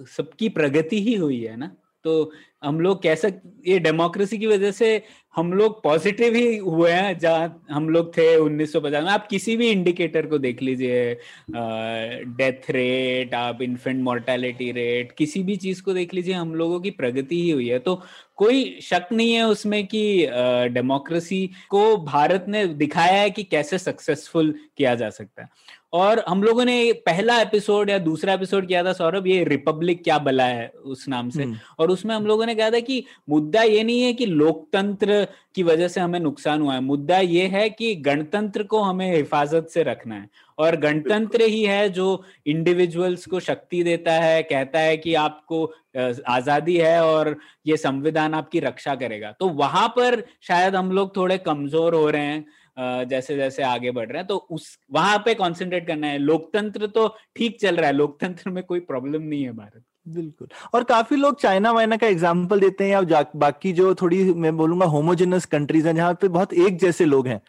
S1: सबकी प्रगति ही हुई है ना? तो हम लोग कैसे ये डेमोक्रेसी की वजह से हम लोग पॉजिटिव ही हुए हैं, जहाँ हम लोग थे 1950 में। आप किसी भी इंडिकेटर को देख लीजिए डेथ रेट आप इन्फेंट मोर्टेलिटी रेट किसी भी चीज़ को देख लीजिए, हम लोगों की प्रगति ही हुई है। तो कोई शक नहीं है उसमें कि डेमोक्रेसी को भारत ने दिखाया है कि कैसे सक्सेसफुल किया जा सकता है। और हम लोगों ने पहला एपिसोड या दूसरा एपिसोड किया था सौरभ ये रिपब्लिक क्या बला है उस नाम से? हम्म। और उसमें हम लोगों ने कहा था कि मुद्दा ये नहीं है कि लोकतंत्र की वजह से हमें नुकसान हुआ है। मुद्दा ये है कि गणतंत्र को हमें हिफाजत से रखना है। और गणतंत्र ही है जो इंडिविजुअल्स को शक्ति देता है कहता है कि आपको आज़ादी है और ये संविधान आपकी रक्षा करेगा। तो वहाँ पर शायद हम लोग थोड़े कमज़ोर हो रहे हैं। जैसे जैसे आगे बढ़ रहे हैं तो उस, वहाँ पे कंसंट्रेट करना है। लोकतंत्र तो ठीक चल रहा है, लोकतंत्र में कोई प्रॉब्लम नहीं है भारत
S3: बिल्कुल। और काफ़ी लोग चाइना वाइना का एग्ज़ाम्पल देते हैं, या बाकी जो थोड़ी, मैं बोलूँगा होमोजेनस कंट्रीज़ हैं, जहाँ पे बहुत एक जैसे लोग हैं।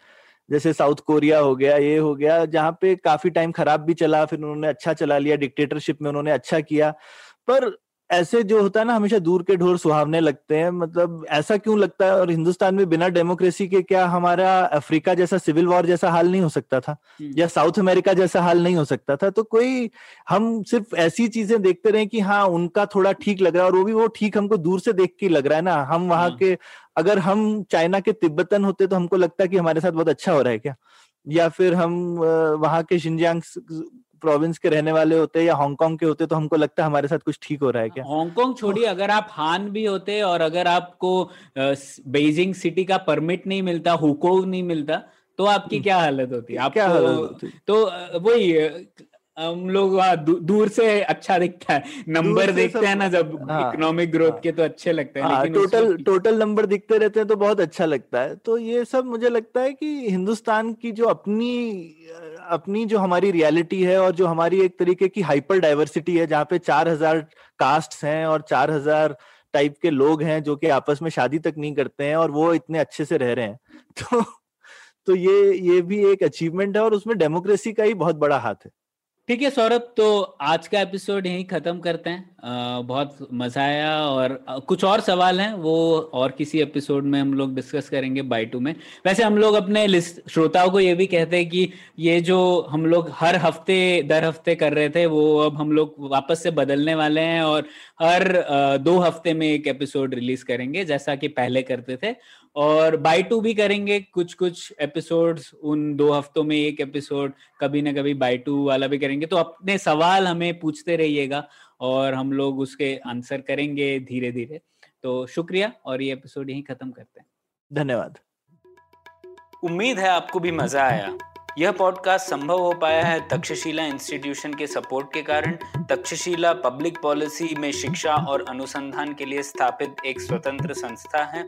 S3: जैसे साउथ कोरिया हो गया, ये हो गया, जहाँ पे काफ़ी टाइम खराब भी चला, फिर उन्होंने अच्छा चला लिया डिक्टेटरशिप में उन्होंने अच्छा किया। पर ऐसे जो होता है ना हमेशा दूर के ढोर सुहावने लगते हैं। मतलब ऐसा क्यों लगता है? और हिंदुस्तान में बिना डेमोक्रेसी के क्या हमारा अफ्रीका जैसा सिविल वॉर जैसा हाल नहीं हो सकता था। या साउथ अमेरिका जैसा हाल नहीं हो सकता था? तो कोई हम सिर्फ़ ऐसी चीज़ें देखते रहे कि हाँ उनका थोड़ा ठीक लग रहा है और वो भी वो ठीक हमको दूर से देख के लग रहा है ना। हम वहाँ हाँ। के अगर हम चाइना के तिब्बतन होते तो हमको लगता है कि हमारे साथ बहुत अच्छा हो रहा है क्या? या फिर हम वहाँ के शिंजियांग प्रोविंस के रहने वाले होते या हांगकांग के होते तो हमको लगता है हमारे साथ कुछ ठीक हो रहा है क्या?
S1: हांगकांग छोड़िए अगर आप हान भी होते और अगर आपको बेजिंग सिटी का परमिट नहीं मिलता हुकोव नहीं मिलता तो आपकी हम्म। क्या हालत होती? आप क्या हालत होती? तो वही हम लोग वहाँ दूर से अच्छा दिखता है। नंबर देखते हैं ना जब इकोनॉमिक हाँ, ग्रोथ हाँ, के तो अच्छे लगते हैं
S3: हाँ, टोटल टोटल नंबर दिखते रहते हैं तो बहुत अच्छा लगता है। तो ये सब मुझे लगता है कि हिंदुस्तान की जो अपनी अपनी जो हमारी रियलिटी है और जो हमारी एक तरीके की हाइपर डाइवर्सिटी है जहाँ पे चार हज़ार कास्ट हैं और चार हज़ार टाइप के लोग हैं जो कि आपस में शादी तक नहीं करते हैं और वो इतने अच्छे से रह रहे हैं। तो तो ये ये भी एक अचीवमेंट है और उसमें डेमोक्रेसी का ही बहुत बड़ा हाथ है।
S1: ठीक है सौरभ तो आज का एपिसोड यहीं खत्म करते हैं। आ, बहुत मज़ा आया और कुछ और सवाल हैं वो और किसी एपिसोड में हम लोग डिस्कस करेंगे बाई टू में। वैसे हम लोग अपने लिस्ट श्रोताओं को ये भी कहते हैं कि ये जो हम लोग हर हफ़्ते दर हफ़्ते कर रहे थे वो अब हम लोग वापस से बदलने वाले हैं और हर आ, दो हफ़्ते में एक एपिसोड रिलीज़ करेंगे जैसा कि पहले करते थे। और बाई टू भी करेंगे कुछ कुछ एपिसोड्स उन दो हफ्तों में एक एपिसोड कभी ना कभी बाई टू वाला भी करेंगे। तो अपने सवाल हमें पूछते रहिएगा और हम लोग उसके आंसर करेंगे धीरे धीरे तो शुक्रिया और ये एपिसोड यहीं खत्म करते हैं।
S3: धन्यवाद।
S4: उम्मीद है आपको भी मज़ा आया। यह पॉडकास्ट संभव हो पाया है तक्षशिला इंस्टीट्यूशन के सपोर्ट के कारण। तक्षशिला पब्लिक पॉलिसी में शिक्षा और अनुसंधान के लिए स्थापित एक स्वतंत्र संस्था है।